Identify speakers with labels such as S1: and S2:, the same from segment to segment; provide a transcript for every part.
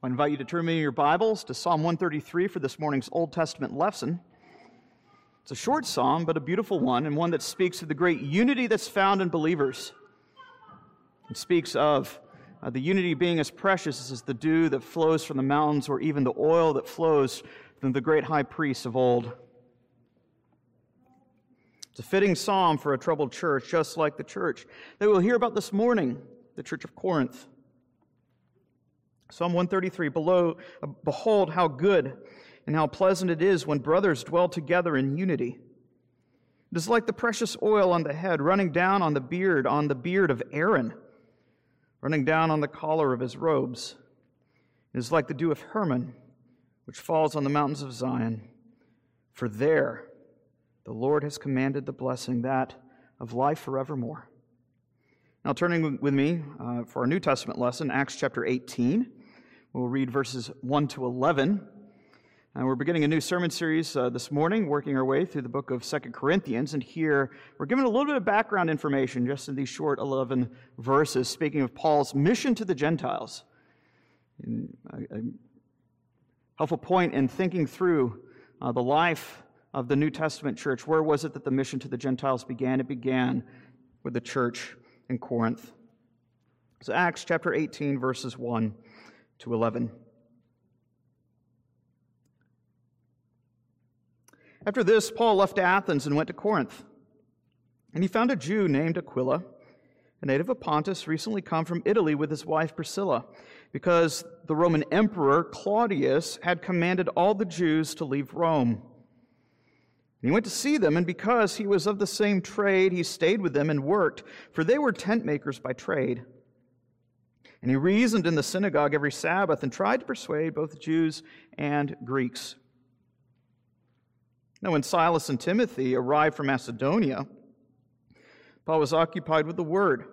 S1: I invite you to turn me in your Bibles to Psalm 133 for this morning's Old Testament lesson. It's a short psalm, but a beautiful one, and one that speaks of the great unity that's found in believers. It speaks of uh, the unity being as precious as the dew that flows from the mountains, or even the oil that flows from the great high priests of old. It's a fitting psalm for a troubled church, just like the church that we'll hear about this morning, the church of Corinth. Psalm 133 Below, Behold, how good and how pleasant it is when brothers dwell together in unity. It is like the precious oil on the head, running down on the beard, on the beard of Aaron, running down on the collar of his robes. It is like the dew of Hermon, which falls on the mountains of Zion. For there the Lord has commanded the blessing, that of life forevermore. Now, turning with me uh, for our New Testament lesson, Acts chapter 18. We'll read verses 1 to 11. And we're beginning a new sermon series uh, this morning, working our way through the book of Second Corinthians. And here we're given a little bit of background information just in these short 11 verses, speaking of Paul's mission to the Gentiles. A helpful point in thinking through uh, the life of the New Testament church. Where was it that the mission to the Gentiles began? It began with the church in Corinth. So, Acts chapter 18, verses 1 to 11. After this, Paul left Athens and went to Corinth. And he found a Jew named Aquila, a native of Pontus, recently come from Italy with his wife Priscilla, because the Roman Emperor Claudius had commanded all the Jews to leave Rome. And he went to see them, and because he was of the same trade, he stayed with them and worked, for they were tent makers by trade. And he reasoned in the synagogue every Sabbath and tried to persuade both Jews and Greeks. Now, when Silas and Timothy arrived from Macedonia, Paul was occupied with the word,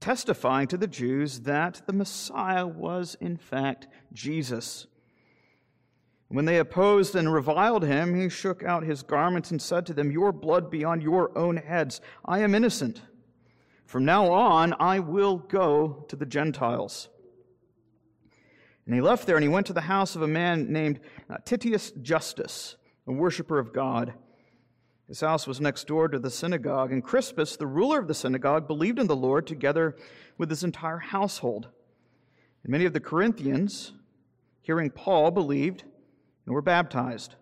S1: testifying to the Jews that the Messiah was, in fact, Jesus. When they opposed and reviled him, he shook out his garments and said to them, Your blood be on your own heads. I am innocent. From now on, I will go to the Gentiles. And he left there and he went to the house of a man named uh, Titius Justus, a worshiper of God. His house was next door to the synagogue, and Crispus, the ruler of the synagogue, believed in the Lord together with his entire household. And many of the Corinthians, hearing Paul, believed and were baptized.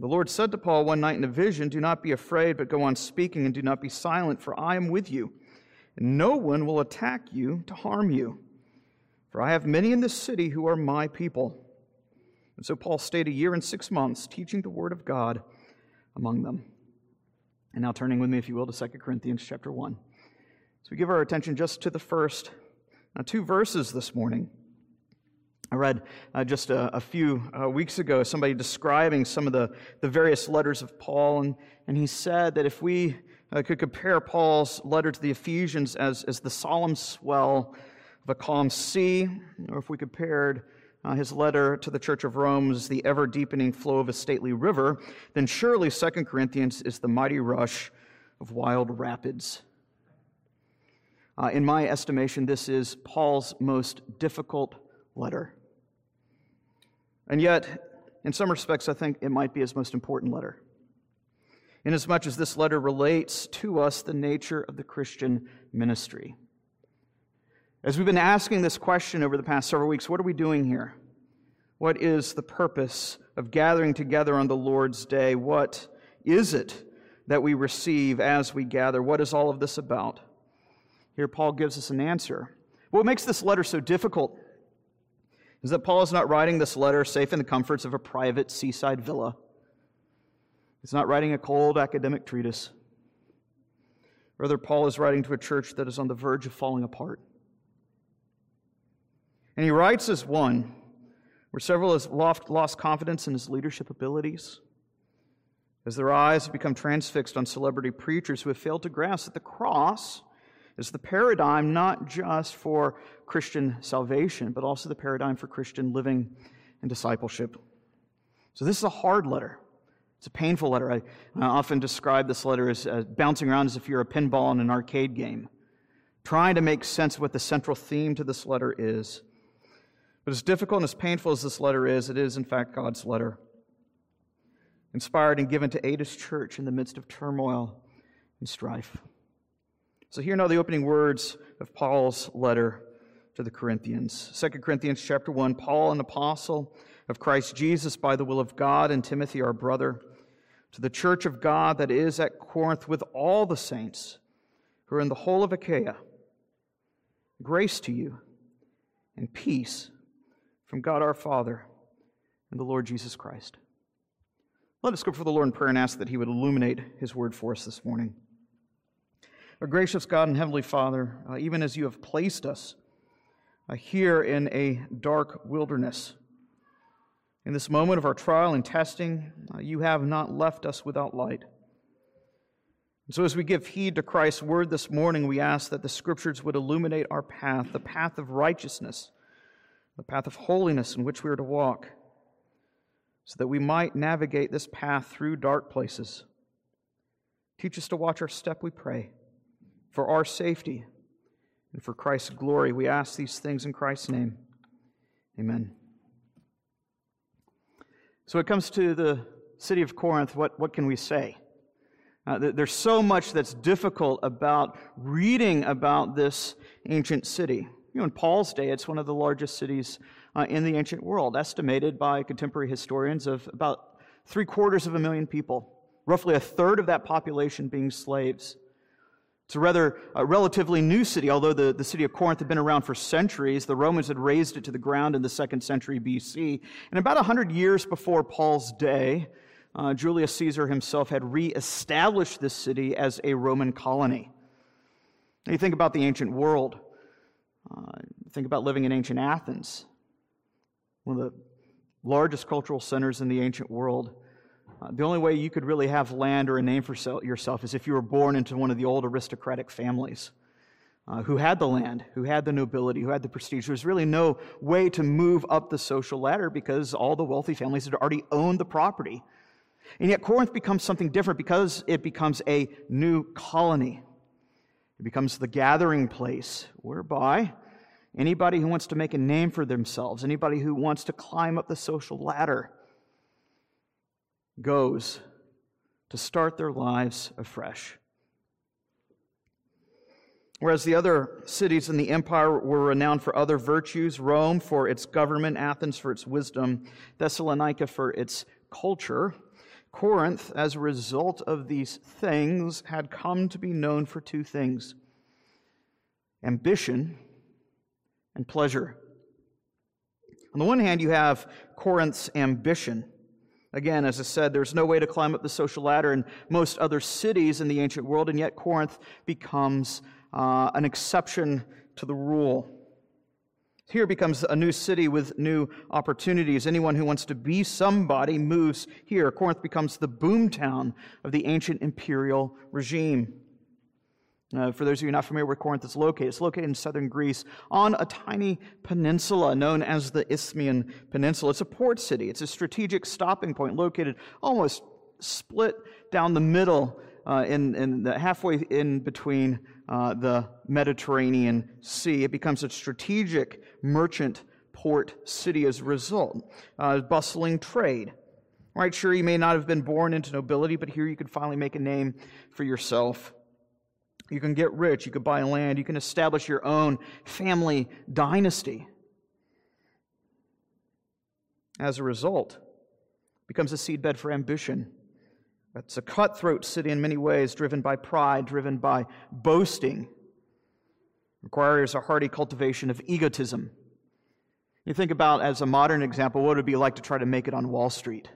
S1: The Lord said to Paul one night in a vision, Do not be afraid, but go on speaking, and do not be silent, for I am with you and no one will attack you to harm you. For I have many in this city who are my people. And so Paul stayed a year and six months teaching the word of God among them. And now turning with me, if you will, to 2 Corinthians chapter 1. So we give our attention just to the first uh, two verses this morning. I read uh, just a, a few uh, weeks ago somebody describing some of the, the various letters of Paul, and, and he said that if we I could compare Paul's letter to the Ephesians as, as the solemn swell of a calm sea, or if we compared uh, his letter to the Church of Rome as the ever deepening flow of a stately river, then surely 2 Corinthians is the mighty rush of wild rapids. Uh, in my estimation, this is Paul's most difficult letter. And yet, in some respects, I think it might be his most important letter inasmuch as this letter relates to us the nature of the Christian ministry. As we've been asking this question over the past several weeks, what are we doing here? What is the purpose of gathering together on the Lord's day? What is it that we receive as we gather? What is all of this about? Here, Paul gives us an answer. What makes this letter so difficult is that Paul is not writing this letter safe in the comforts of a private seaside villa. He's not writing a cold academic treatise. Rather, Paul is writing to a church that is on the verge of falling apart. And he writes as one where several have lost confidence in his leadership abilities, as their eyes have become transfixed on celebrity preachers who have failed to grasp that the cross is the paradigm not just for Christian salvation, but also the paradigm for Christian living and discipleship. So, this is a hard letter. It's a painful letter. I, I often describe this letter as bouncing around as if you're a pinball in an arcade game, trying to make sense of what the central theme to this letter is. But as difficult and as painful as this letter is, it is, in fact, God's letter, inspired and given to aid his church in the midst of turmoil and strife. So here now the opening words of Paul's letter to the Corinthians. 2 Corinthians chapter 1, Paul, an apostle of Christ Jesus by the will of God, and Timothy, our brother, to the church of God that is at Corinth with all the saints who are in the whole of Achaia. Grace to you and peace from God our Father and the Lord Jesus Christ. Let us go before the Lord in prayer and ask that He would illuminate His word for us this morning. Our gracious God and Heavenly Father, uh, even as you have placed us uh, here in a dark wilderness, in this moment of our trial and testing, uh, you have not left us without light. And so, as we give heed to Christ's word this morning, we ask that the scriptures would illuminate our path, the path of righteousness, the path of holiness in which we are to walk, so that we might navigate this path through dark places. Teach us to watch our step, we pray, for our safety and for Christ's glory. We ask these things in Christ's name. Amen. So when it comes to the city of Corinth, what, what can we say? Uh, there's so much that's difficult about reading about this ancient city. You know, in Paul's day, it's one of the largest cities uh, in the ancient world, estimated by contemporary historians of about three quarters of a million people, roughly a third of that population being slaves. It's a rather a relatively new city, although the, the city of Corinth had been around for centuries. The Romans had razed it to the ground in the second century BC. And about 100 years before Paul's day, uh, Julius Caesar himself had reestablished this city as a Roman colony. Now you think about the ancient world. Uh, think about living in ancient Athens, one of the largest cultural centers in the ancient world. Uh, the only way you could really have land or a name for yourself is if you were born into one of the old aristocratic families uh, who had the land, who had the nobility, who had the prestige. There was really no way to move up the social ladder because all the wealthy families had already owned the property. And yet, Corinth becomes something different because it becomes a new colony. It becomes the gathering place whereby anybody who wants to make a name for themselves, anybody who wants to climb up the social ladder, goes to start their lives afresh. Whereas the other cities in the empire were renowned for other virtues Rome for its government, Athens for its wisdom, Thessalonica for its culture Corinth, as a result of these things, had come to be known for two things ambition and pleasure. On the one hand, you have Corinth's ambition. Again, as I said, there's no way to climb up the social ladder in most other cities in the ancient world, and yet Corinth becomes uh, an exception to the rule. Here becomes a new city with new opportunities. Anyone who wants to be somebody moves here. Corinth becomes the boomtown of the ancient imperial regime. Uh, for those of you not familiar where Corinth is located, it's located in southern Greece on a tiny peninsula known as the Isthmian Peninsula. It's a port city, it's a strategic stopping point located almost split down the middle, uh, in, in the halfway in between uh, the Mediterranean Sea. It becomes a strategic merchant port city as a result. Uh, bustling trade. Right, sure, you may not have been born into nobility, but here you could finally make a name for yourself. You can get rich, you can buy land, you can establish your own family dynasty. As a result, becomes a seedbed for ambition. It's a cutthroat city in many ways, driven by pride, driven by boasting. Requires a hearty cultivation of egotism. You think about, as a modern example, what it would be like to try to make it on Wall Street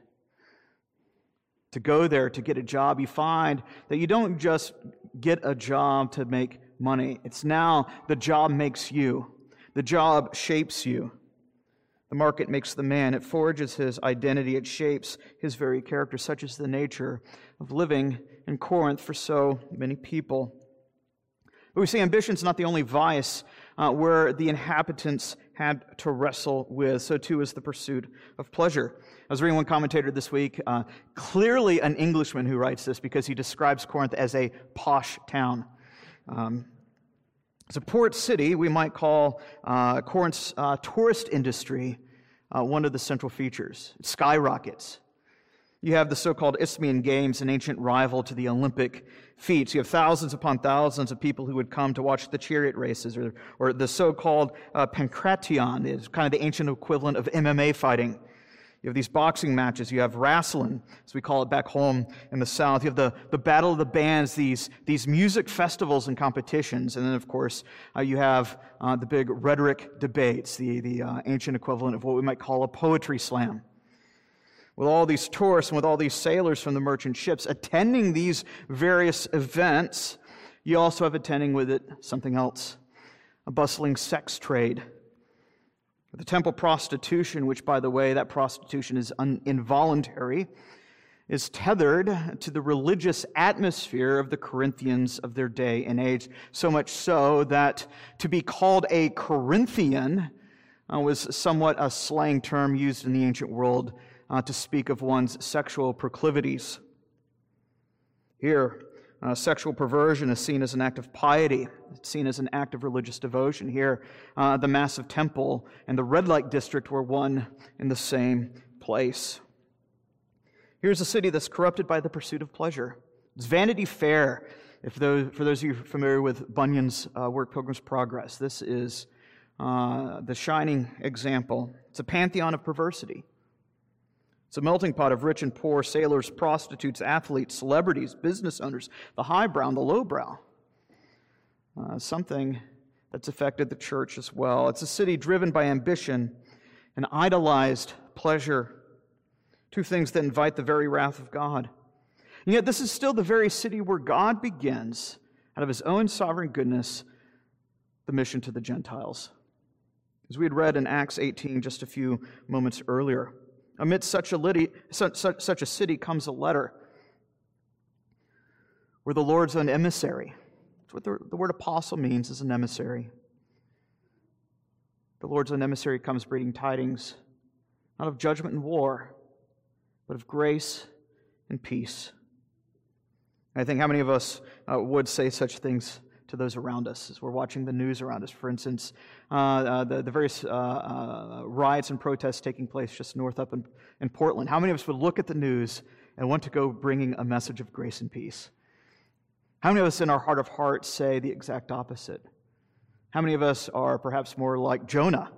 S1: to go there to get a job, you find that you don't just get a job to make money. It's now the job makes you, the job shapes you. The market makes the man, it forges his identity, it shapes his very character. Such is the nature of living in Corinth for so many people. But we see ambition is not the only vice uh, where the inhabitants had to wrestle with. So too is the pursuit of pleasure. I was reading one commentator this week, uh, clearly an Englishman who writes this because he describes Corinth as a posh town. Um, It's a port city. We might call uh, Corinth's uh, tourist industry uh, one of the central features. It skyrockets. You have the so called Isthmian Games, an ancient rival to the Olympic feats. You have thousands upon thousands of people who would come to watch the chariot races, or, or the so called uh, Pankration, is kind of the ancient equivalent of MMA fighting. You have these boxing matches. You have wrestling, as we call it back home in the South. You have the, the Battle of the Bands, these, these music festivals and competitions. And then, of course, uh, you have uh, the big rhetoric debates, the, the uh, ancient equivalent of what we might call a poetry slam with all these tourists and with all these sailors from the merchant ships attending these various events, you also have attending with it something else a bustling sex trade. The temple prostitution, which, by the way, that prostitution is un- involuntary, is tethered to the religious atmosphere of the Corinthians of their day and age, so much so that to be called a Corinthian uh, was somewhat a slang term used in the ancient world uh, to speak of one's sexual proclivities. Here, uh, sexual perversion is seen as an act of piety. It's seen as an act of religious devotion. Here, uh, the massive temple and the red light district were one in the same place. Here's a city that's corrupted by the pursuit of pleasure. It's Vanity Fair. If those, for those of you familiar with Bunyan's uh, work, Pilgrim's Progress, this is uh, the shining example. It's a pantheon of perversity. It's a melting pot of rich and poor, sailors, prostitutes, athletes, celebrities, business owners, the highbrow and the lowbrow. Uh, something that's affected the church as well. It's a city driven by ambition and idolized pleasure, two things that invite the very wrath of God. And yet, this is still the very city where God begins, out of his own sovereign goodness, the mission to the Gentiles. As we had read in Acts 18 just a few moments earlier. Amidst such a, such, such, such a city comes a letter where the Lord's an emissary. That's what the, the word apostle means, is an emissary. The Lord's an emissary comes bringing tidings, not of judgment and war, but of grace and peace. I think how many of us uh, would say such things to those around us as we're watching the news around us. For instance, uh, uh, the, the, various uh, uh, riots and protests taking place just north up in, in Portland. How many of us would look at the news and want to go bringing a message of grace and peace? How many of us in our heart of hearts say the exact opposite? How many of us are perhaps more like Jonah,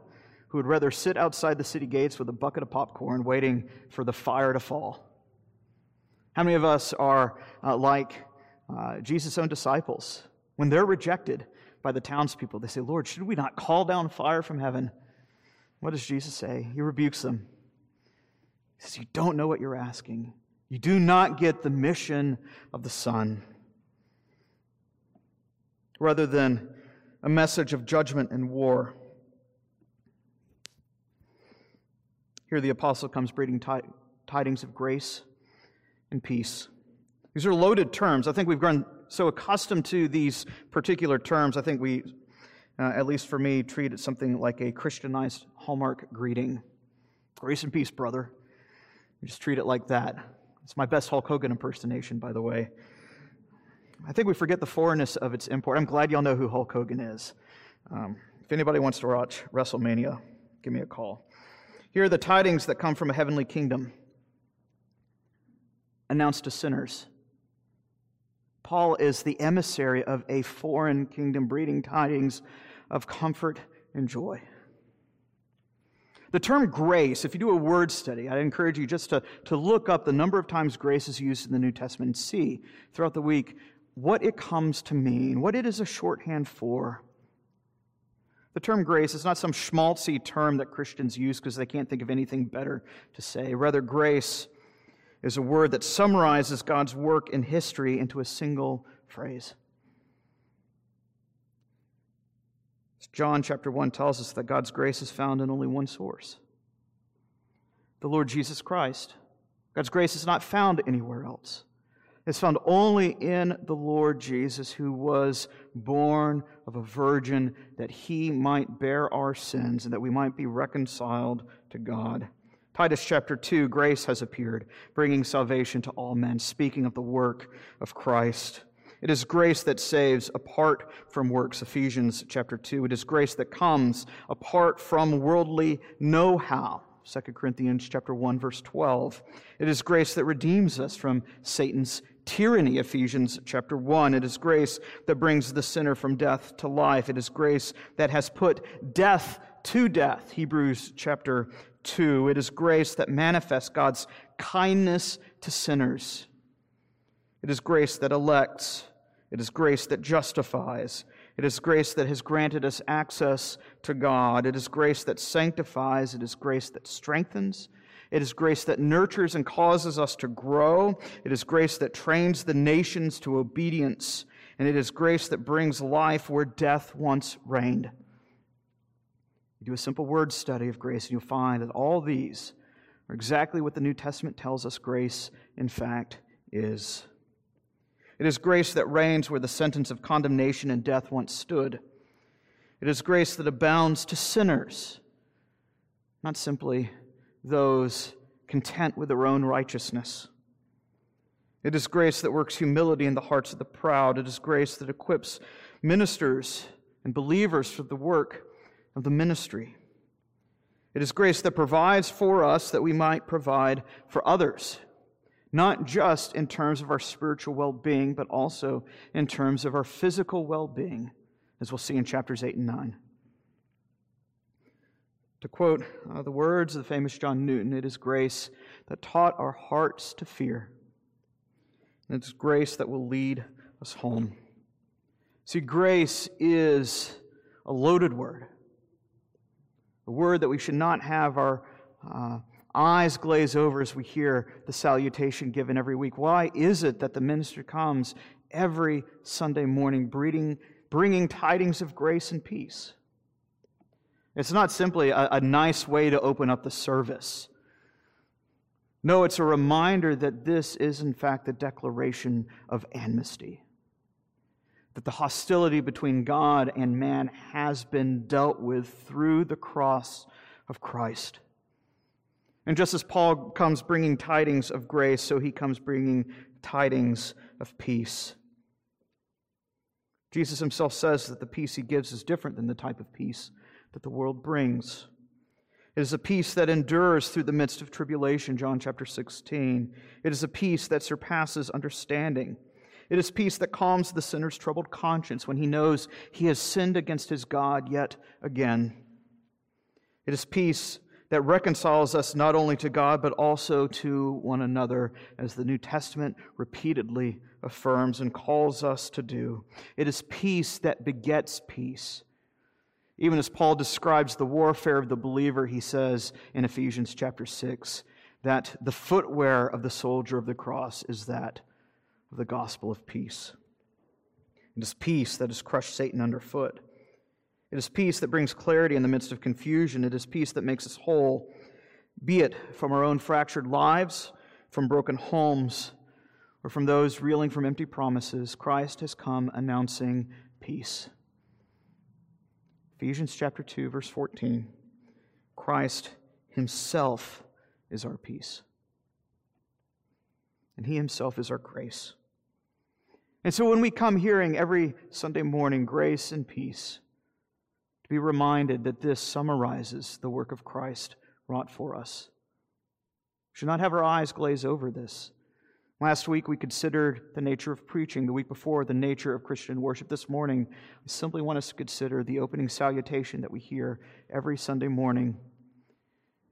S1: who would rather sit outside the city gates with a bucket of popcorn waiting for the fire to fall? How many of us are uh, like uh, Jesus' own disciples, when they're rejected by the townspeople, they say, Lord, should we not call down fire from heaven? What does Jesus say? He rebukes them. He says, You don't know what you're asking. You do not get the mission of the Son. Rather than a message of judgment and war. Here the apostle comes bringing tidings of grace and peace. These are loaded terms. I think we've grown so accustomed to these particular terms, I think we, uh, at least for me, treat it something like a Christianized Hallmark greeting. Grace and peace, brother. We just treat it like that. It's my best Hulk Hogan impersonation, by the way. I think we forget the foreignness of its import. I'm glad y'all know who Hulk Hogan is. Um, if anybody wants to watch WrestleMania, give me a call. Here are the tidings that come from a heavenly kingdom announced to sinners. Paul is the emissary of a foreign kingdom, breeding tidings of comfort and joy. The term grace, if you do a word study, I encourage you just to, to look up the number of times grace is used in the New Testament and see throughout the week what it comes to mean, what it is a shorthand for. The term grace is not some schmaltzy term that Christians use because they can't think of anything better to say. Rather, grace is a word that summarizes God's work in history into a single phrase. John chapter 1 tells us that God's grace is found in only one source the Lord Jesus Christ. God's grace is not found anywhere else. It's found only in the Lord Jesus, who was born of a virgin that he might bear our sins and that we might be reconciled to God. Titus chapter 2 grace has appeared, bringing salvation to all men, speaking of the work of Christ. It is grace that saves apart from works, Ephesians chapter 2. It is grace that comes apart from worldly know how, 2 Corinthians chapter 1 verse 12. It is grace that redeems us from Satan's tyranny, Ephesians chapter 1. It is grace that brings the sinner from death to life. It is grace that has put death to death, Hebrews chapter 2. It is grace that manifests God's kindness to sinners. It is grace that elects. It is grace that justifies. It is grace that has granted us access to God. It is grace that sanctifies. It is grace that strengthens. It is grace that nurtures and causes us to grow. It is grace that trains the nations to obedience. And it is grace that brings life where death once reigned. You do a simple word study of grace, and you'll find that all these are exactly what the New Testament tells us grace, in fact, is. It is grace that reigns where the sentence of condemnation and death once stood. It is grace that abounds to sinners, not simply those content with their own righteousness. It is grace that works humility in the hearts of the proud. It is grace that equips ministers and believers for the work of the ministry. It is grace that provides for us that we might provide for others not just in terms of our spiritual well being, but also in terms of our physical well being, as we'll see in chapters 8 and 9. To quote uh, the words of the famous John Newton, it is grace that taught our hearts to fear. And it's grace that will lead us home. See, grace is a loaded word, a word that we should not have our uh, eyes glaze over as we hear the salutation given every week. Why is it that the minister comes every Sunday morning bringing, bringing tidings of grace and peace? It's not simply a, a nice way to open up the service. No, it's a reminder that this is, in fact, the declaration of amnesty. That the hostility between God and man has been dealt with through the cross of Christ. And just as Paul comes bringing tidings of grace, so he comes bringing tidings of peace. Jesus himself says that the peace he gives is different than the type of peace that the world brings. It is a peace that endures through the midst of tribulation, John chapter 16. It is a peace that surpasses understanding. It is peace that calms the sinner's troubled conscience when he knows he has sinned against his God yet again. It is peace that reconciles us not only to God, but also to one another, as the New Testament repeatedly affirms and calls us to do. It is peace that begets peace. Even as Paul describes the warfare of the believer, he says in Ephesians chapter 6 that the footwear of the soldier of the cross is that of the gospel of peace. It is peace that has crushed Satan underfoot. It is peace that brings clarity in the midst of confusion. It is peace that makes us whole, be it from our own fractured lives, from broken homes, or from those reeling from empty promises. Christ has come announcing peace. Ephesians chapter 2 verse 14. Christ himself is our peace. And he himself is our grace. And so when we come hearing every Sunday morning grace and peace, to be reminded that this summarizes the work of Christ wrought for us. We should not have our eyes glaze over this. Last week we considered the nature of preaching. The week before, the nature of Christian worship. This morning, I simply want us to consider the opening salutation that we hear every Sunday morning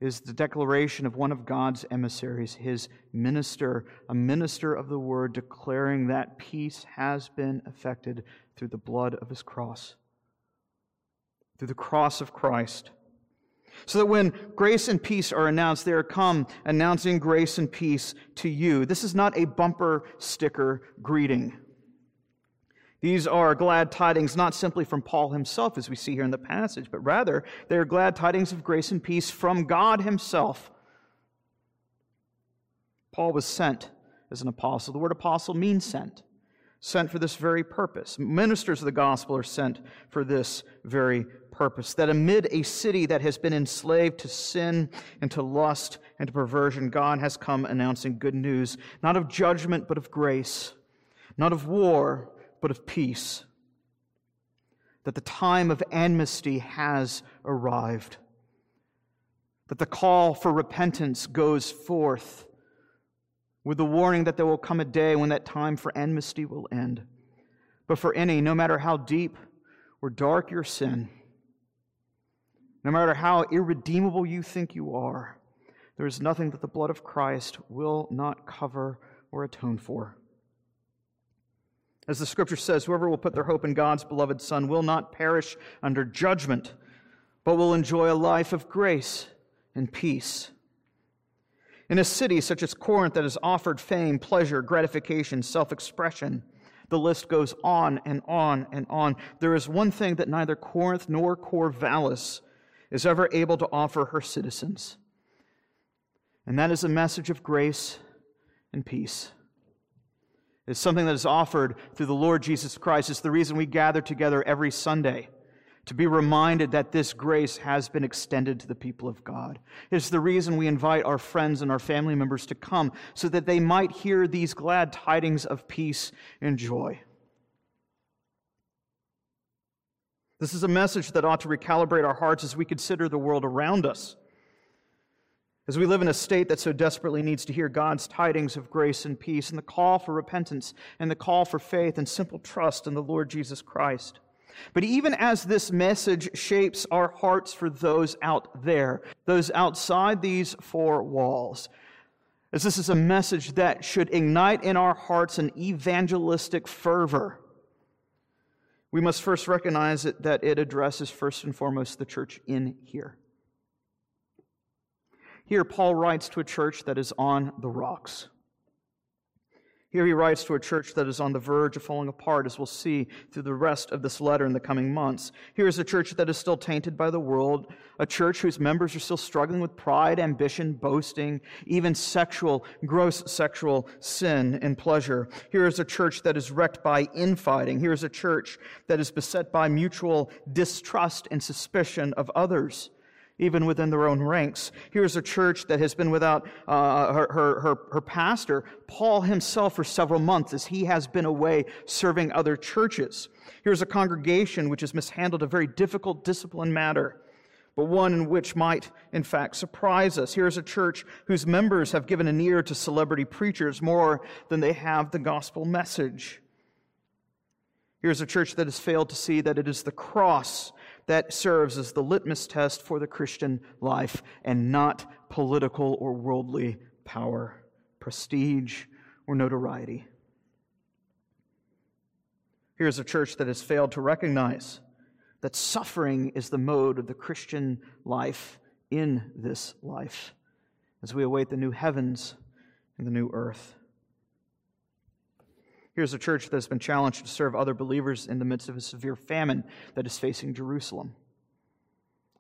S1: is the declaration of one of God's emissaries, his minister, a minister of the word, declaring that peace has been effected through the blood of his cross through the cross of Christ. So that when grace and peace are announced, they are come announcing grace and peace to you. This is not a bumper sticker greeting. These are glad tidings not simply from Paul himself, as we see here in the passage, but rather they are glad tidings of grace and peace from God himself. Paul was sent as an apostle. The word apostle means sent sent for this very purpose. Ministers of the gospel are sent for this very purpose. That amid a city that has been enslaved to sin and to lust and to perversion, God has come announcing good news, not of judgment, but of grace, not of war, but of peace. That the time of amnesty has arrived. That the call for repentance goes forth with the warning that there will come a day when that time for amnesty will end. But for any, no matter how deep or dark your sin, no matter how irredeemable you think you are, there is nothing that the blood of Christ will not cover or atone for. As the scripture says, whoever will put their hope in God's beloved Son will not perish under judgment, but will enjoy a life of grace and peace. In a city such as Corinth that has offered fame, pleasure, gratification, self expression, the list goes on and on and on. There is one thing that neither Corinth nor Corvallis is ever able to offer her citizens, and that is a message of grace and peace. It's something that is offered through the Lord Jesus Christ. It's the reason we gather together every Sunday to be reminded that this grace has been extended to the people of God. It's the reason we invite our friends and our family members to come so that they might hear these glad tidings of peace and joy. This is a message that ought to recalibrate our hearts as we consider the world around us. As we live in a state that so desperately needs to hear God's tidings of grace and peace, and the call for repentance, and the call for faith and simple trust in the Lord Jesus Christ. But even as this message shapes our hearts for those out there, those outside these four walls, as this is a message that should ignite in our hearts an evangelistic fervor we must first recognize that it addresses first and foremost the church in here. Here, Paul writes to a church that is on the rocks. Here he writes to a church that is on the verge of falling apart, as we'll see through the rest of this letter in the coming months. Here is a church that is still tainted by the world, a church whose members are still struggling with pride, ambition, boasting, even sexual, gross sexual sin and pleasure. Here is a church that is wrecked by infighting. Here is a church that is beset by mutual distrust and suspicion of others even within their own ranks. Here's a church that has been without uh, her, her, her, her pastor, Paul himself, for several months as he has been away serving other churches. Here's a congregation which has mishandled a very difficult discipline matter, but one in which might, in fact, surprise us. Here's a church whose members have given an ear to celebrity preachers more than they have the gospel message. Here's a church that has failed to see that it is the cross that serves as the litmus test for the Christian life and not political or worldly power, prestige, or notoriety. Here's a church that has failed to recognize that suffering is the mode of the Christian life in this life as we await the new heavens and the new earth. Here's a church that has been challenged to serve other believers in the midst of a severe famine that is facing Jerusalem.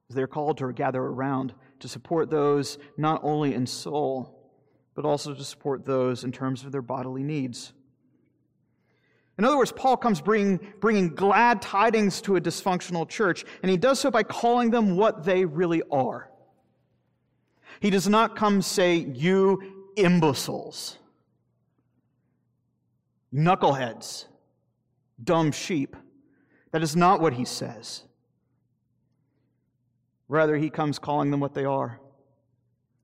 S1: They're called to gather around to support those not only in soul, but also to support those in terms of their bodily needs. In other words, Paul comes bringing, bringing glad tidings to a dysfunctional church, and he does so by calling them what they really are. He does not come say, You imbeciles knuckleheads, dumb sheep. That is not what he says. Rather, he comes calling them what they are.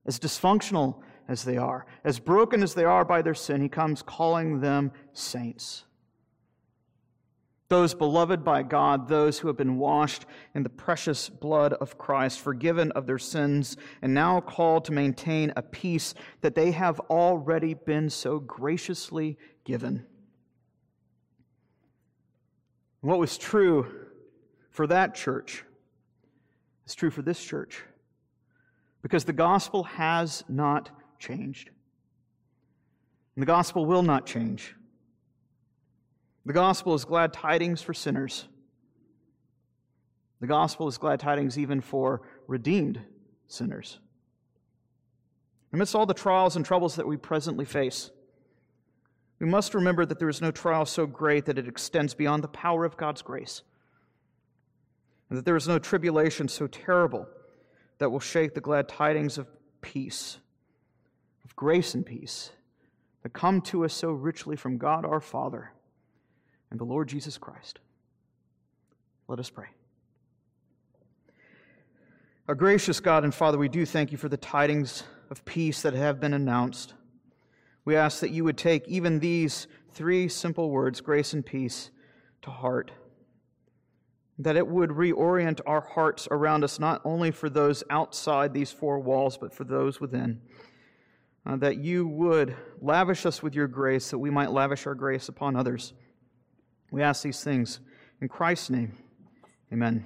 S1: As dysfunctional as they are, as broken as they are by their sin, he comes calling them saints. Those beloved by God, those who have been washed in the precious blood of Christ, forgiven of their sins, and now called to maintain a peace that they have already been so graciously given. What was true for that church is true for this church because the gospel has not changed. And the gospel will not change. The gospel is glad tidings for sinners. The gospel is glad tidings even for redeemed sinners. Amidst all the trials and troubles that we presently face, we must remember that there is no trial so great that it extends beyond the power of God's grace, and that there is no tribulation so terrible that will shake the glad tidings of peace, of grace and peace that come to us so richly from God our Father and the Lord Jesus Christ. Let us pray. Our gracious God and Father, we do thank you for the tidings of peace that have been announced. We ask that you would take even these three simple words, grace and peace, to heart. That it would reorient our hearts around us, not only for those outside these four walls, but for those within. Uh, that you would lavish us with your grace, that we might lavish our grace upon others. We ask these things in Christ's name. Amen.